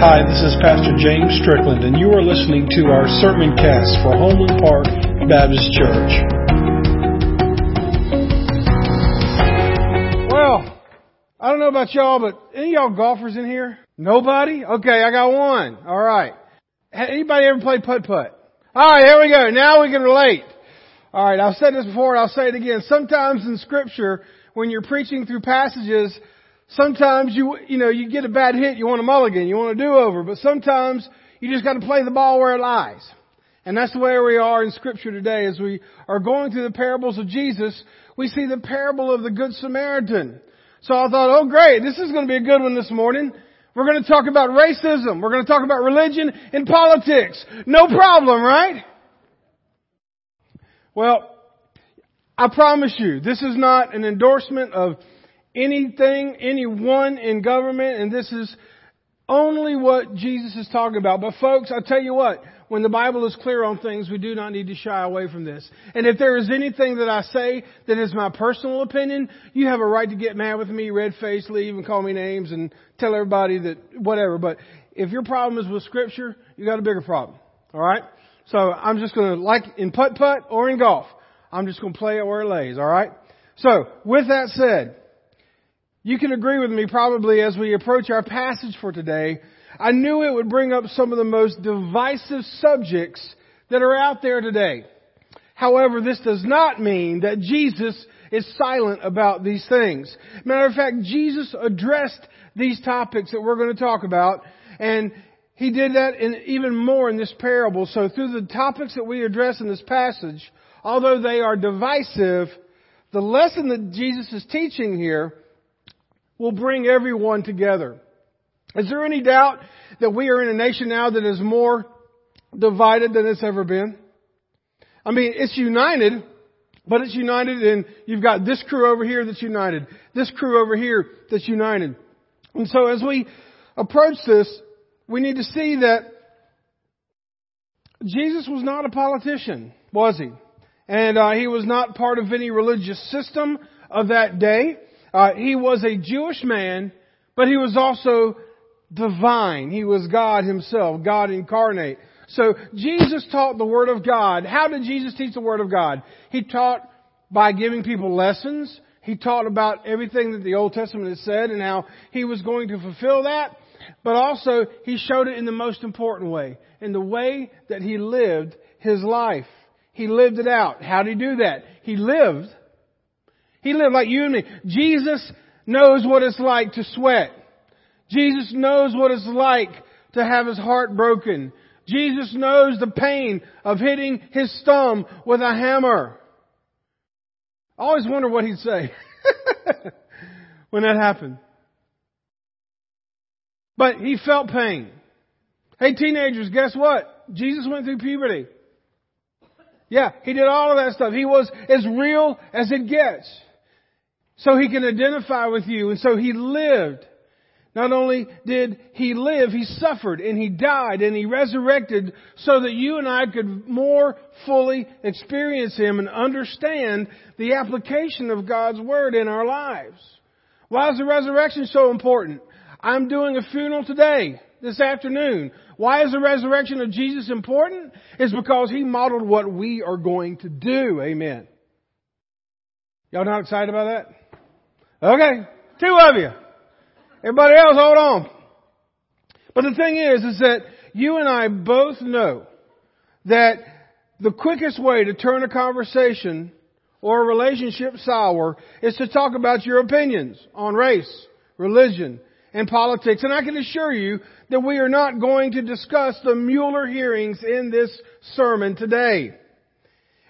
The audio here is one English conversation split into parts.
Hi, this is Pastor James Strickland, and you are listening to our sermon cast for Homeland Park Baptist Church. Well, I don't know about y'all, but any y'all golfers in here? Nobody? Okay, I got one. All right. Anybody ever play putt putt? All right, here we go. Now we can relate. All right, I've said this before, and I'll say it again. Sometimes in Scripture, when you're preaching through passages, sometimes you, you know, you get a bad hit, you want a mulligan, you want a do-over, but sometimes you just gotta play the ball where it lies. And that's the way we are in scripture today as we are going through the parables of Jesus. We see the parable of the Good Samaritan. So I thought, oh great, this is going to be a good one this morning. We're going to talk about racism. We're going to talk about religion and politics. No problem, right? Well, I promise you, this is not an endorsement of anything, anyone in government, and this is only what Jesus is talking about. But folks, I'll tell you what, when the Bible is clear on things, we do not need to shy away from this. And if there is anything that I say that is my personal opinion, you have a right to get mad with me, red face, leave, and call me names and tell everybody that whatever. But if your problem is with scripture, you got a bigger problem. Alright? So I'm just gonna, like in putt putt or in golf, I'm just gonna play it where it lays, alright? So, with that said, you can agree with me probably as we approach our passage for today. I knew it would bring up some of the most divisive subjects that are out there today. However, this does not mean that Jesus is silent about these things. Matter of fact, Jesus addressed these topics that we're going to talk about, and he did that in even more in this parable. So through the topics that we address in this passage, although they are divisive, the lesson that Jesus is teaching here will bring everyone together. Is there any doubt that we are in a nation now that is more divided than it's ever been? I mean, it's united, but it's united and you've got this crew over here that's united, this crew over here that's united. And so as we approach this, we need to see that Jesus was not a politician, was he? And uh, he was not part of any religious system of that day. Uh, he was a Jewish man, but he was also divine. He was God himself, God incarnate. So Jesus taught the Word of God. How did Jesus teach the Word of God? He taught by giving people lessons. He taught about everything that the Old Testament had said and how he was going to fulfill that. But also, he showed it in the most important way, in the way that he lived his life. He lived it out. How did he do that? He lived he lived like you and me. Jesus knows what it's like to sweat. Jesus knows what it's like to have his heart broken. Jesus knows the pain of hitting his thumb with a hammer. I always wonder what he'd say when that happened. But he felt pain. Hey teenagers, guess what? Jesus went through puberty. Yeah, he did all of that stuff. He was as real as it gets so he can identify with you. And so he lived. Not only did he live, he suffered and he died and he resurrected so that you and I could more fully experience him and understand the application of God's word in our lives. Why is the resurrection so important? I'm doing a funeral today, this afternoon. Why is the resurrection of Jesus important? It's because he modeled what we are going to do. Amen. Y'all not excited about that? Okay, two of you. Everybody else, hold on. But the thing is, is that you and I both know that the quickest way to turn a conversation or a relationship sour is to talk about your opinions on race, religion, and politics. And I can assure you that we are not going to discuss the Mueller hearings in this sermon today.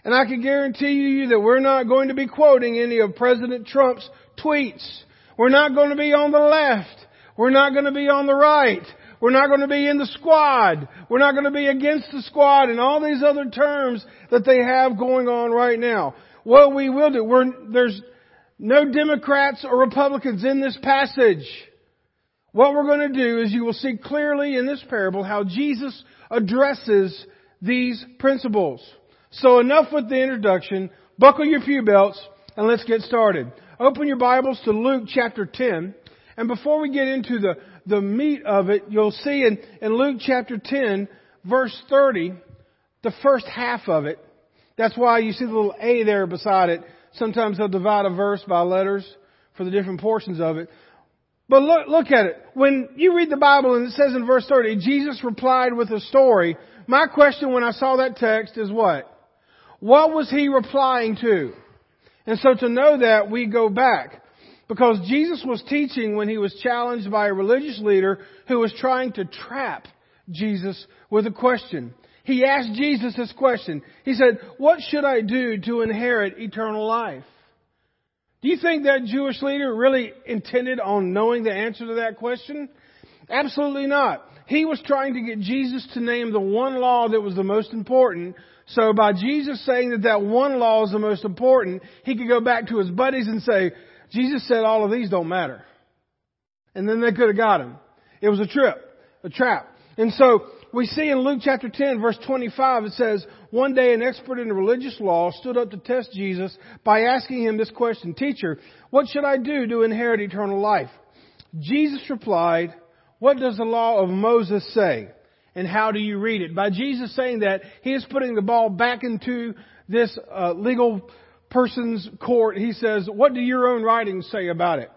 And I can guarantee you that we're not going to be quoting any of President Trump's tweets. We're not going to be on the left. We're not going to be on the right. We're not going to be in the squad. We're not going to be against the squad and all these other terms that they have going on right now. What we will do, we're, there's no Democrats or Republicans in this passage. What we're going to do is you will see clearly in this parable how Jesus addresses these principles. So enough with the introduction. Buckle your pew belts and let's get started. Open your Bibles to Luke chapter 10. And before we get into the, the meat of it, you'll see in, in Luke chapter 10, verse 30, the first half of it. That's why you see the little A there beside it. Sometimes they'll divide a verse by letters for the different portions of it. But look, look at it. When you read the Bible and it says in verse 30, Jesus replied with a story. My question when I saw that text is what? What was he replying to? And so to know that, we go back. Because Jesus was teaching when he was challenged by a religious leader who was trying to trap Jesus with a question. He asked Jesus this question. He said, What should I do to inherit eternal life? Do you think that Jewish leader really intended on knowing the answer to that question? Absolutely not. He was trying to get Jesus to name the one law that was the most important. So by Jesus saying that that one law is the most important, he could go back to his buddies and say, Jesus said all of these don't matter. And then they could have got him. It was a trip, a trap. And so we see in Luke chapter 10 verse 25 it says, one day an expert in the religious law stood up to test Jesus by asking him this question, Teacher, what should I do to inherit eternal life? Jesus replied, What does the law of Moses say? And how do you read it? By Jesus saying that, he is putting the ball back into this uh, legal person's court, he says, What do your own writings say about it?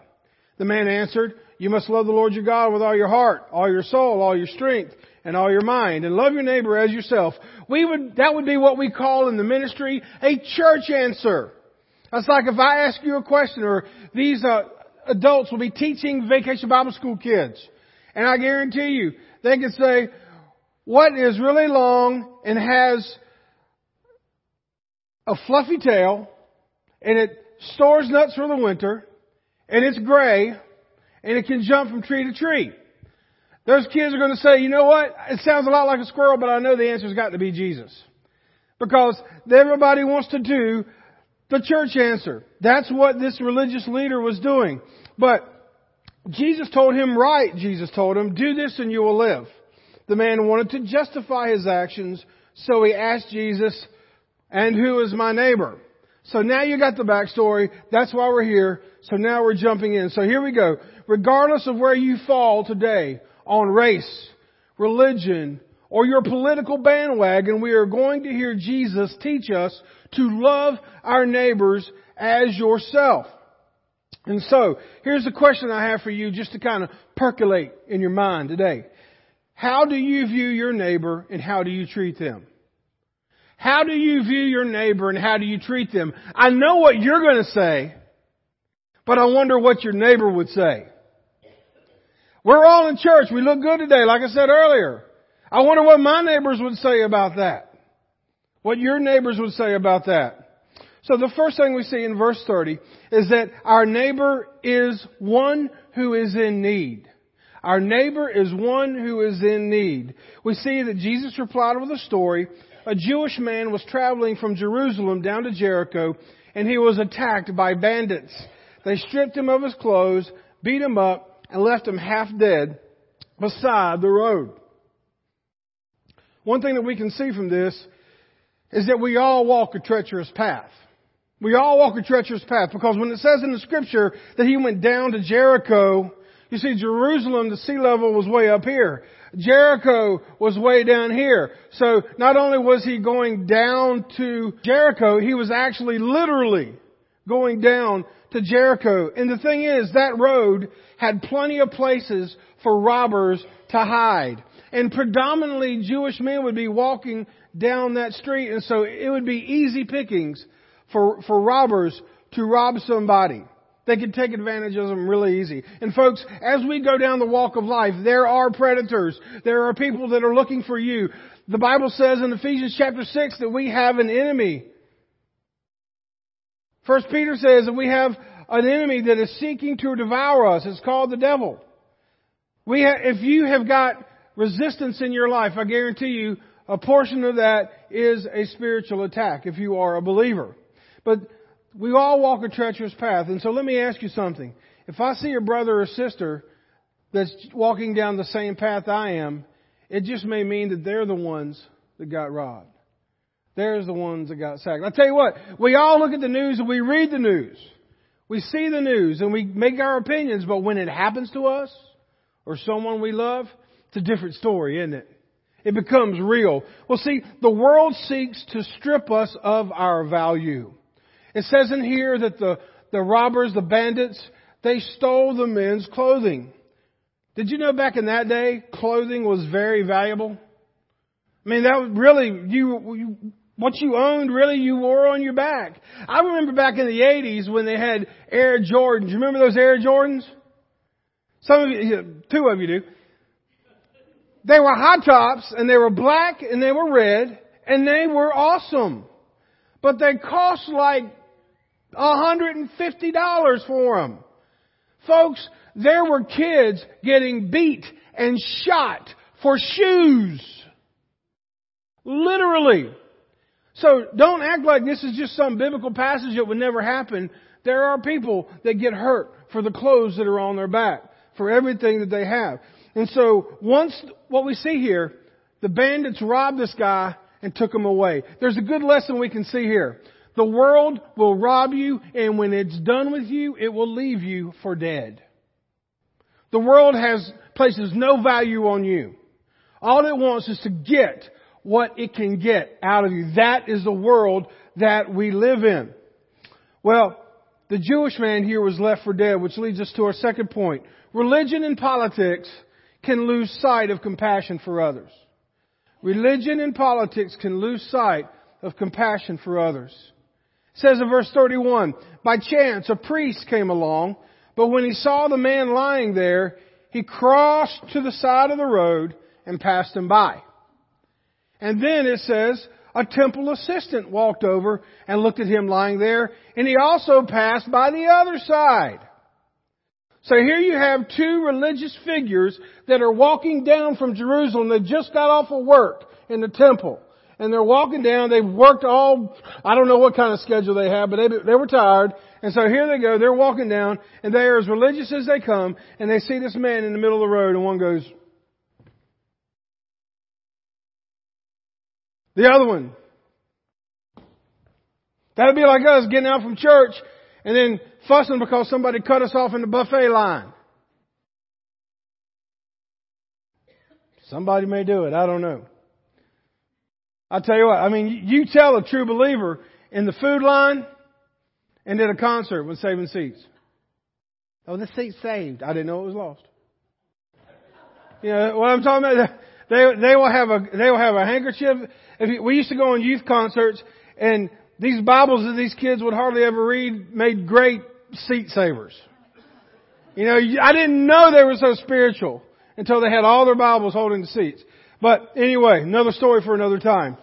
The man answered, You must love the Lord your God with all your heart, all your soul, all your strength, and all your mind, and love your neighbor as yourself. We would, that would be what we call in the ministry a church answer. That's like if I ask you a question, or these uh, adults will be teaching vacation Bible school kids, and I guarantee you, they can say, what is really long and has a fluffy tail and it stores nuts for the winter, and it's gray, and it can jump from tree to tree. Those kids are going to say, you know what? It sounds a lot like a squirrel, but I know the answer's got to be Jesus. Because everybody wants to do the church answer. That's what this religious leader was doing. But Jesus told him right, Jesus told him, do this and you will live. The man wanted to justify his actions, so he asked Jesus, and who is my neighbor? So now you got the backstory. That's why we're here. So now we're jumping in. So here we go. Regardless of where you fall today on race, religion, or your political bandwagon, we are going to hear Jesus teach us to love our neighbors as yourself. And so, here's the question I have for you just to kind of percolate in your mind today. How do you view your neighbor and how do you treat them? How do you view your neighbor and how do you treat them? I know what you're going to say, but I wonder what your neighbor would say. We're all in church. We look good today, like I said earlier. I wonder what my neighbors would say about that. What your neighbors would say about that. So the first thing we see in verse 30 is that our neighbor is one who is in need. Our neighbor is one who is in need. We see that Jesus replied with a story a Jewish man was traveling from Jerusalem down to Jericho and he was attacked by bandits. They stripped him of his clothes, beat him up, and left him half dead beside the road. One thing that we can see from this is that we all walk a treacherous path. We all walk a treacherous path because when it says in the scripture that he went down to Jericho, you see Jerusalem, the sea level was way up here. Jericho was way down here. So not only was he going down to Jericho, he was actually literally going down to Jericho. And the thing is, that road had plenty of places for robbers to hide. And predominantly Jewish men would be walking down that street, and so it would be easy pickings for, for robbers to rob somebody. They can take advantage of them really easy. And folks, as we go down the walk of life, there are predators. There are people that are looking for you. The Bible says in Ephesians chapter 6 that we have an enemy. First Peter says that we have an enemy that is seeking to devour us. It's called the devil. We ha- if you have got resistance in your life, I guarantee you a portion of that is a spiritual attack if you are a believer. But we all walk a treacherous path. And so let me ask you something. If I see a brother or sister that's walking down the same path I am, it just may mean that they're the ones that got robbed. They're the ones that got sacked. I tell you what, we all look at the news and we read the news. We see the news and we make our opinions, but when it happens to us, or someone we love, it's a different story, isn't it? It becomes real. Well, see, the world seeks to strip us of our value. It says in here that the, the robbers, the bandits, they stole the men's clothing. Did you know back in that day, clothing was very valuable? I mean, that was really, you, you what you owned, really, you wore on your back. I remember back in the 80s when they had Air Jordans. You remember those Air Jordans? Some of you, two of you do. They were high tops and they were black and they were red and they were awesome. But they cost like $150 for them. Folks, there were kids getting beat and shot for shoes. Literally. So don't act like this is just some biblical passage that would never happen. There are people that get hurt for the clothes that are on their back, for everything that they have. And so once what we see here, the bandits robbed this guy and took him away. There's a good lesson we can see here. The world will rob you and when it's done with you, it will leave you for dead. The world has, places no value on you. All it wants is to get what it can get out of you. That is the world that we live in. Well, the Jewish man here was left for dead, which leads us to our second point. Religion and politics can lose sight of compassion for others. Religion and politics can lose sight of compassion for others. Says in verse 31, by chance a priest came along, but when he saw the man lying there, he crossed to the side of the road and passed him by. And then it says, a temple assistant walked over and looked at him lying there, and he also passed by the other side. So here you have two religious figures that are walking down from Jerusalem. They just got off of work in the temple. And they're walking down. They've worked all, I don't know what kind of schedule they have, but they, they were tired. And so here they go. They're walking down and they are as religious as they come. And they see this man in the middle of the road and one goes, The other one. That'd be like us getting out from church and then fussing because somebody cut us off in the buffet line. Somebody may do it. I don't know. I tell you what, I mean, you tell a true believer in the food line and at a concert when saving seats. Oh, this seat's saved. I didn't know it was lost. You know, what I'm talking about, they, they will have a, they will have a handkerchief. If you, we used to go on youth concerts and these Bibles that these kids would hardly ever read made great seat savers. You know, I didn't know they were so spiritual until they had all their Bibles holding the seats. But anyway, another story for another time.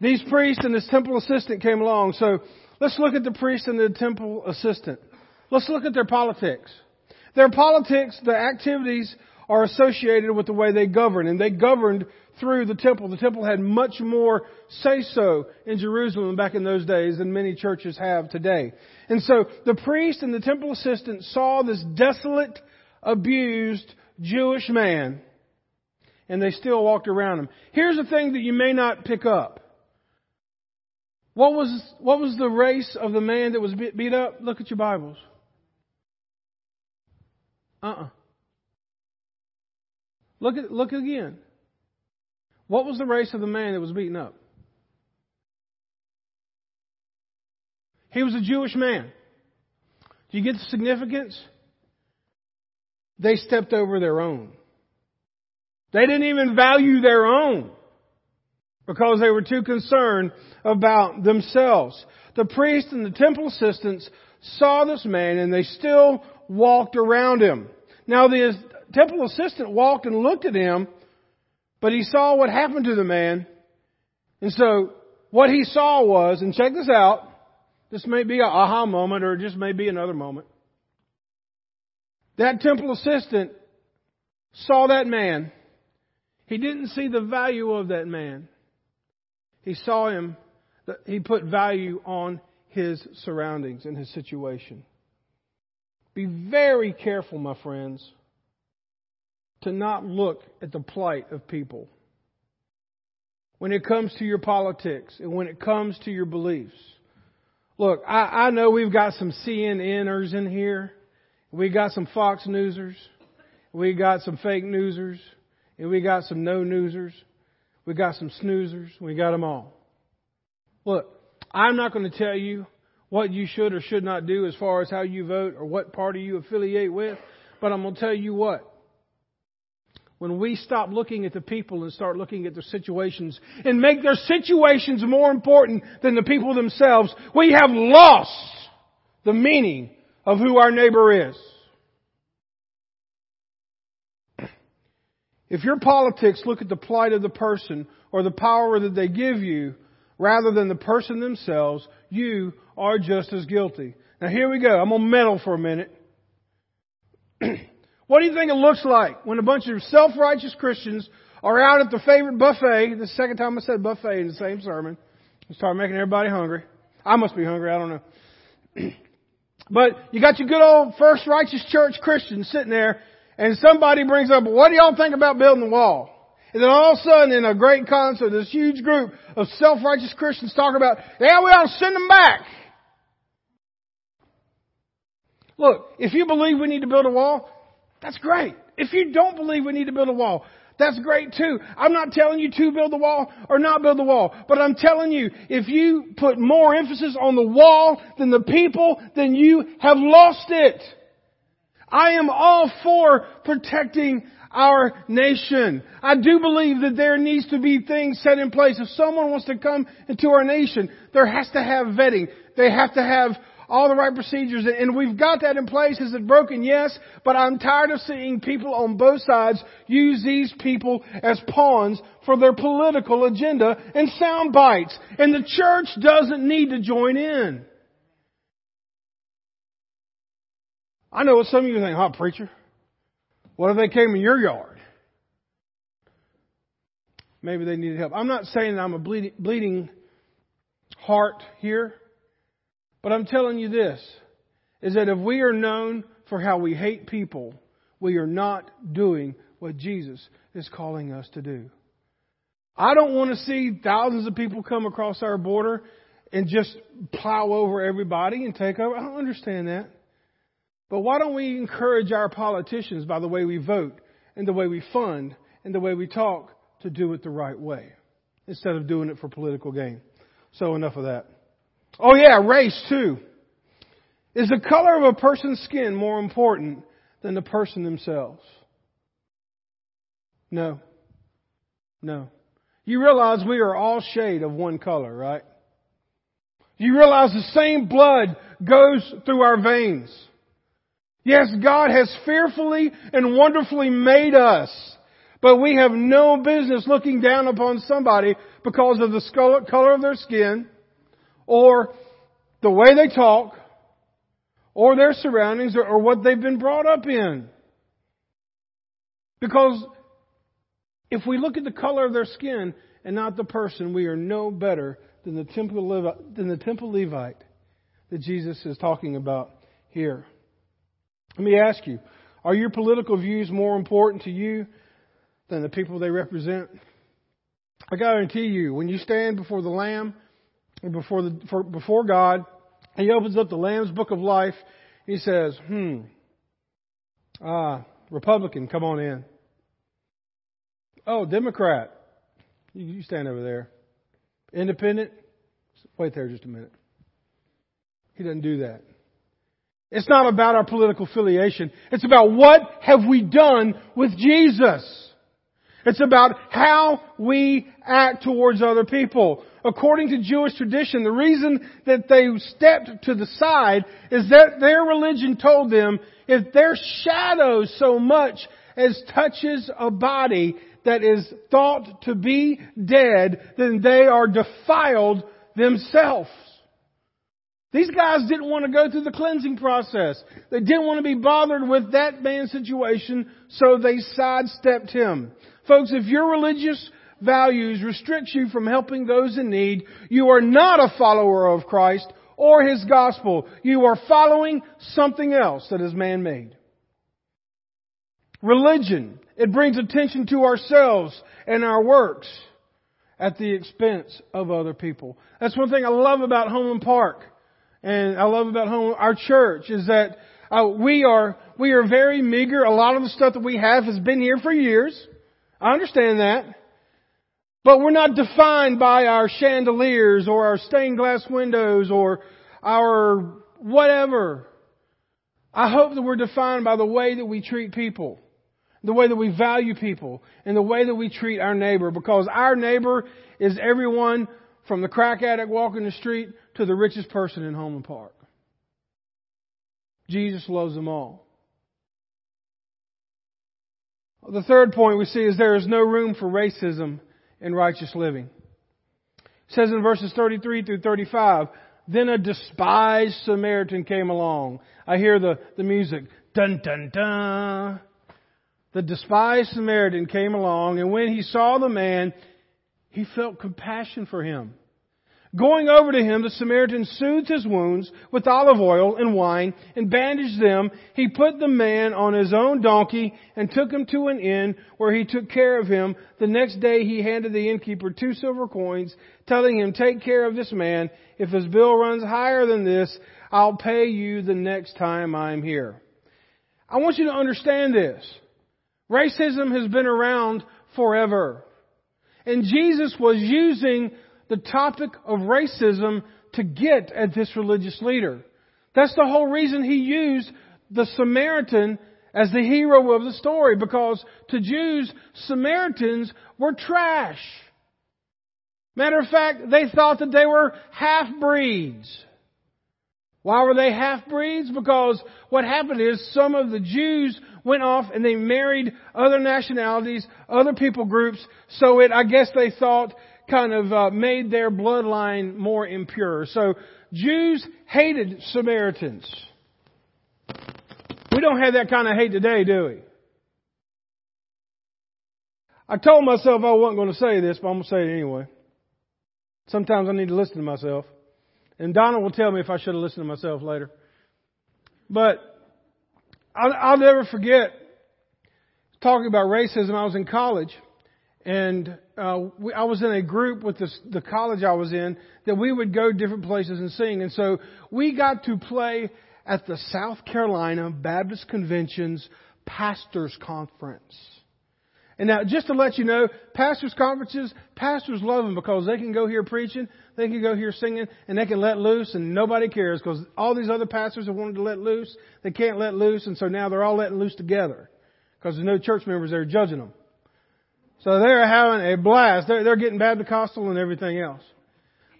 These priests and this temple assistant came along. So let's look at the priest and the temple assistant. Let's look at their politics. Their politics, the activities are associated with the way they govern, and they governed through the temple. The temple had much more say so in Jerusalem back in those days than many churches have today. And so the priest and the temple assistant saw this desolate, abused Jewish man, and they still walked around him. Here's the thing that you may not pick up. What was, what was the race of the man that was beat up? Look at your Bibles. Uh-uh. Look at, look again. What was the race of the man that was beaten up? He was a Jewish man. Do you get the significance? They stepped over their own. They didn't even value their own because they were too concerned about themselves. The priest and the temple assistants saw this man and they still walked around him. Now the temple assistant walked and looked at him, but he saw what happened to the man. And so what he saw was, and check this out, this may be a aha moment or just may be another moment. That temple assistant saw that man. He didn't see the value of that man. He saw him, he put value on his surroundings and his situation. Be very careful, my friends, to not look at the plight of people. When it comes to your politics and when it comes to your beliefs. Look, I, I know we've got some CNNers in here. We got some Fox Newsers. We got some fake newsers, and we got some no newsers. We got some snoozers. We got them all. Look, I'm not going to tell you what you should or should not do as far as how you vote or what party you affiliate with, but I'm going to tell you what. When we stop looking at the people and start looking at their situations and make their situations more important than the people themselves, we have lost the meaning of who our neighbor is. If your politics look at the plight of the person or the power that they give you rather than the person themselves, you are just as guilty. Now here we go. I'm going to meddle for a minute. what do you think it looks like when a bunch of self-righteous Christians are out at the favorite buffet? The second time I said buffet in the same sermon. I started making everybody hungry. I must be hungry. I don't know. but you got your good old first righteous church Christians sitting there and somebody brings up, what do y'all think about building the wall? And then all of a sudden in a great concert, this huge group of self-righteous Christians talk about, yeah, we ought to send them back. Look, if you believe we need to build a wall, that's great. If you don't believe we need to build a wall, that's great too. I'm not telling you to build the wall or not build the wall, but I'm telling you, if you put more emphasis on the wall than the people, then you have lost it. I am all for protecting our nation. I do believe that there needs to be things set in place. If someone wants to come into our nation, there has to have vetting. They have to have all the right procedures. And we've got that in place. Is it broken? Yes. But I'm tired of seeing people on both sides use these people as pawns for their political agenda and sound bites. And the church doesn't need to join in. I know what some of you think, huh, preacher? What if they came in your yard? Maybe they needed help. I'm not saying I'm a bleeding, bleeding heart here, but I'm telling you this, is that if we are known for how we hate people, we are not doing what Jesus is calling us to do. I don't want to see thousands of people come across our border and just plow over everybody and take over. I don't understand that. But why don't we encourage our politicians by the way we vote and the way we fund and the way we talk to do it the right way instead of doing it for political gain? So enough of that. Oh yeah, race too. Is the color of a person's skin more important than the person themselves? No. No. You realize we are all shade of one color, right? You realize the same blood goes through our veins. Yes, God has fearfully and wonderfully made us, but we have no business looking down upon somebody because of the color of their skin, or the way they talk, or their surroundings, or, what they've been brought up in. Because if we look at the color of their skin and not the person, we are no better than the temple, Levite, than the temple Levite that Jesus is talking about here. Let me ask you, are your political views more important to you than the people they represent? I guarantee you, when you stand before the Lamb, before, the, for, before God, He opens up the Lamb's Book of Life, He says, hmm, ah, Republican, come on in. Oh, Democrat, you, you stand over there. Independent, wait there just a minute. He doesn't do that. It's not about our political affiliation. It's about what have we done with Jesus. It's about how we act towards other people. According to Jewish tradition, the reason that they stepped to the side is that their religion told them if their shadow so much as touches a body that is thought to be dead, then they are defiled themselves. These guys didn't want to go through the cleansing process. They didn't want to be bothered with that man's situation, so they sidestepped him. Folks, if your religious values restrict you from helping those in need, you are not a follower of Christ or His gospel. You are following something else that is man-made. Religion, it brings attention to ourselves and our works at the expense of other people. That's one thing I love about Homeland Park and I love about home, our church is that Uh, we are we are very meager. A lot of the stuff that we have has been here for years. I understand that. But we're not defined by our chandeliers or our stained glass windows or our whatever. I hope that we're defined by the way that we treat people, the way that we value people, and the way that we treat our neighbor because our neighbor is everyone from the crack addict walking the street to the richest person in Homeland Park. Jesus loves them all. The third point we see is there is no room for racism in righteous living. It says in verses 33 through 35, then a despised Samaritan came along. I hear the, the music. Dun dun dun. The despised Samaritan came along, and when he saw the man, he felt compassion for him. Going over to him, the Samaritan soothed his wounds with olive oil and wine and bandaged them. He put the man on his own donkey and took him to an inn where he took care of him. The next day he handed the innkeeper two silver coins, telling him, take care of this man. If his bill runs higher than this, I'll pay you the next time I'm here. I want you to understand this. Racism has been around forever. And Jesus was using the topic of racism to get at this religious leader. That's the whole reason he used the Samaritan as the hero of the story, because to Jews, Samaritans were trash. Matter of fact, they thought that they were half-breeds. Why were they half-breeds? Because what happened is some of the Jews went off and they married other nationalities, other people groups, so it, I guess they thought kind of uh, made their bloodline more impure. So Jews hated Samaritans. We don't have that kind of hate today, do we? I told myself I wasn't going to say this, but I'm going to say it anyway. Sometimes I need to listen to myself. And Donna will tell me if I should have listened to myself later. But I'll, I'll never forget talking about racism. I was in college and uh, we, I was in a group with this, the college I was in that we would go different places and sing. And so we got to play at the South Carolina Baptist Convention's Pastors Conference. And now, just to let you know, pastors' conferences, pastors love them because they can go here preaching, they can go here singing, and they can let loose, and nobody cares because all these other pastors have wanted to let loose, they can't let loose, and so now they're all letting loose together because there's no church members there judging them. So they're having a blast. They're, they're getting Baptist and everything else.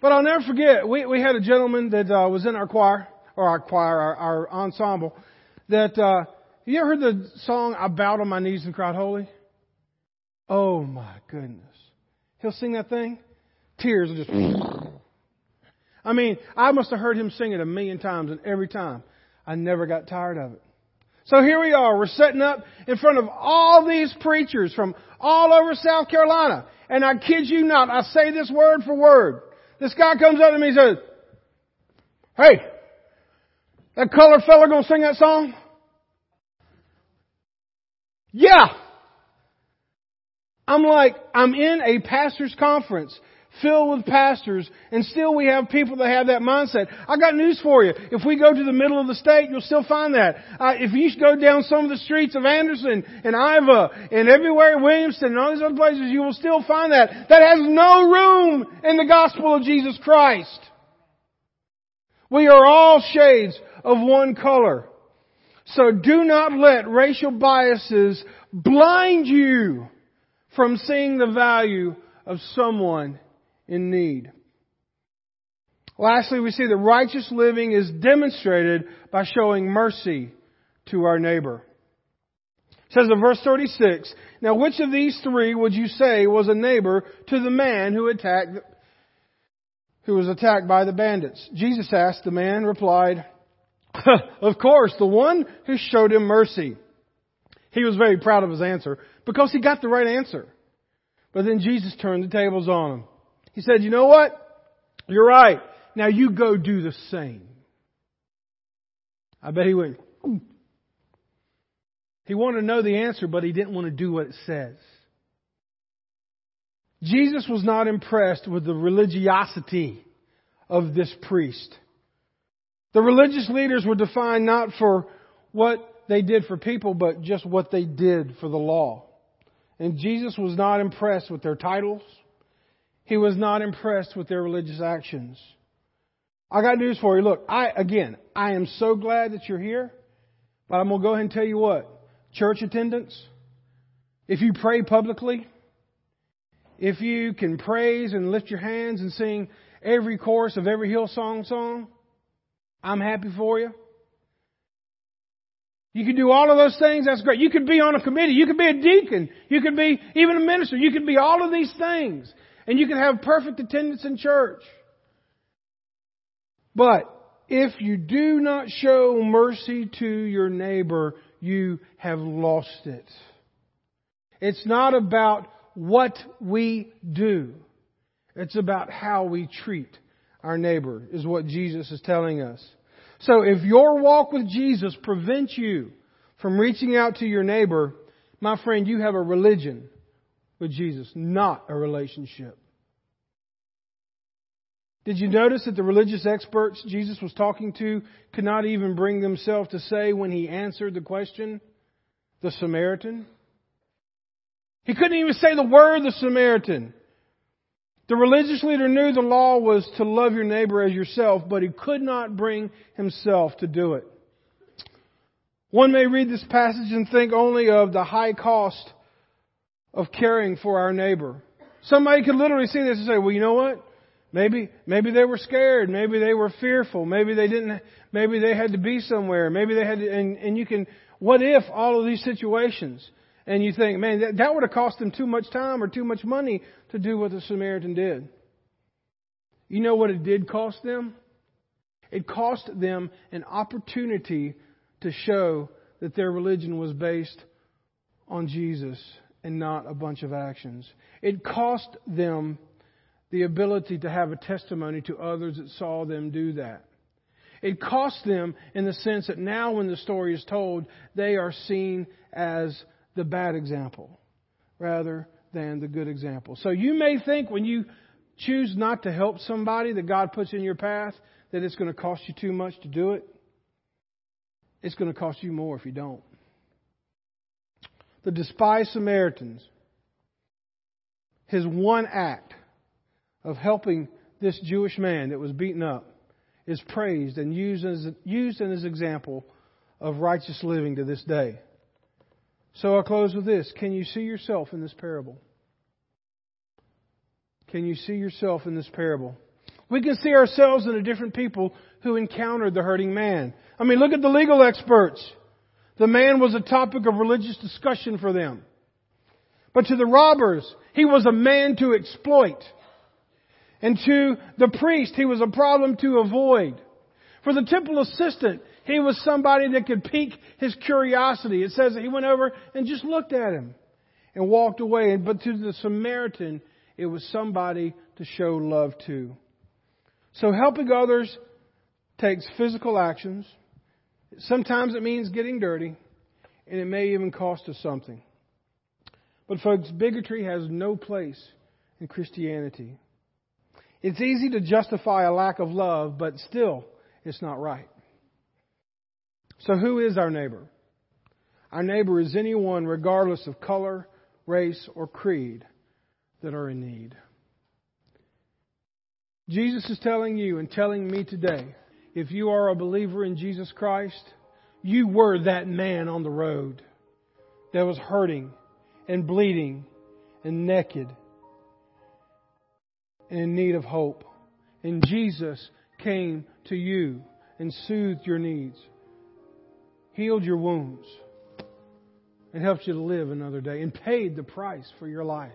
But I'll never forget, we, we had a gentleman that uh, was in our choir, or our choir, our, our ensemble, that, uh, you ever heard the song, I Bowed on My Knees and Cried Holy? Oh my goodness. He'll sing that thing. Tears are just, I mean, I must have heard him sing it a million times and every time I never got tired of it. So here we are. We're setting up in front of all these preachers from all over South Carolina. And I kid you not, I say this word for word. This guy comes up to me and says, Hey, that colored fella gonna sing that song? Yeah. I'm like, I'm in a pastor's conference filled with pastors, and still we have people that have that mindset. I got news for you. If we go to the middle of the state, you'll still find that. Uh, if you go down some of the streets of Anderson and Iva and everywhere in Williamston and all these other places, you will still find that. That has no room in the gospel of Jesus Christ. We are all shades of one color. So do not let racial biases blind you from seeing the value of someone in need. Lastly, we see that righteous living is demonstrated by showing mercy to our neighbor. It says in verse 36, Now which of these three would you say was a neighbor to the man who attacked, who was attacked by the bandits? Jesus asked, the man replied, Of course, the one who showed him mercy. He was very proud of his answer because he got the right answer. But then Jesus turned the tables on him. He said, you know what? You're right. Now you go do the same. I bet he went. He wanted to know the answer, but he didn't want to do what it says. Jesus was not impressed with the religiosity of this priest. The religious leaders were defined not for what they did for people, but just what they did for the law. And Jesus was not impressed with their titles. He was not impressed with their religious actions. I got news for you. Look, I, again, I am so glad that you're here, but I'm going to go ahead and tell you what. Church attendance, if you pray publicly, if you can praise and lift your hands and sing every chorus of every Hillsong song, I'm happy for you. You can do all of those things, that's great. You could be on a committee, you could be a deacon, you could be even a minister, you could be all of these things, and you can have perfect attendance in church. But if you do not show mercy to your neighbor, you have lost it. It's not about what we do. It's about how we treat our neighbor, is what Jesus is telling us. So if your walk with Jesus prevents you from reaching out to your neighbor, my friend, you have a religion with Jesus, not a relationship. Did you notice that the religious experts Jesus was talking to could not even bring themselves to say when he answered the question, the Samaritan? He couldn't even say the word, the Samaritan. The religious leader knew the law was to love your neighbor as yourself, but he could not bring himself to do it. One may read this passage and think only of the high cost of caring for our neighbor. Somebody could literally see this and say, well, you know what? Maybe, maybe they were scared. Maybe they were fearful. Maybe they didn't, maybe they had to be somewhere. Maybe they had to, and, and you can, what if all of these situations? And you think, man, that, that would have cost them too much time or too much money to do what the Samaritan did. You know what it did cost them? It cost them an opportunity to show that their religion was based on Jesus and not a bunch of actions. It cost them the ability to have a testimony to others that saw them do that. It cost them in the sense that now when the story is told, they are seen as the bad example rather than the good example. So you may think when you choose not to help somebody that God puts in your path that it's going to cost you too much to do it. It's going to cost you more if you don't. The despised Samaritans, his one act of helping this Jewish man that was beaten up is praised and used as, used as an example of righteous living to this day. So I'll close with this. Can you see yourself in this parable? Can you see yourself in this parable? We can see ourselves in the different people who encountered the hurting man. I mean, look at the legal experts. The man was a topic of religious discussion for them. But to the robbers, he was a man to exploit. And to the priest, he was a problem to avoid. For the temple assistant, he was somebody that could pique his curiosity. It says that he went over and just looked at him and walked away. But to the Samaritan, it was somebody to show love to. So helping others takes physical actions. Sometimes it means getting dirty, and it may even cost us something. But folks, bigotry has no place in Christianity. It's easy to justify a lack of love, but still, it's not right. So, who is our neighbor? Our neighbor is anyone, regardless of color, race, or creed, that are in need. Jesus is telling you and telling me today if you are a believer in Jesus Christ, you were that man on the road that was hurting and bleeding and naked and in need of hope. And Jesus came to you and soothed your needs, healed your wounds, and helped you to live another day, and paid the price for your life.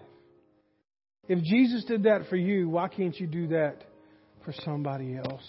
If Jesus did that for you, why can't you do that for somebody else?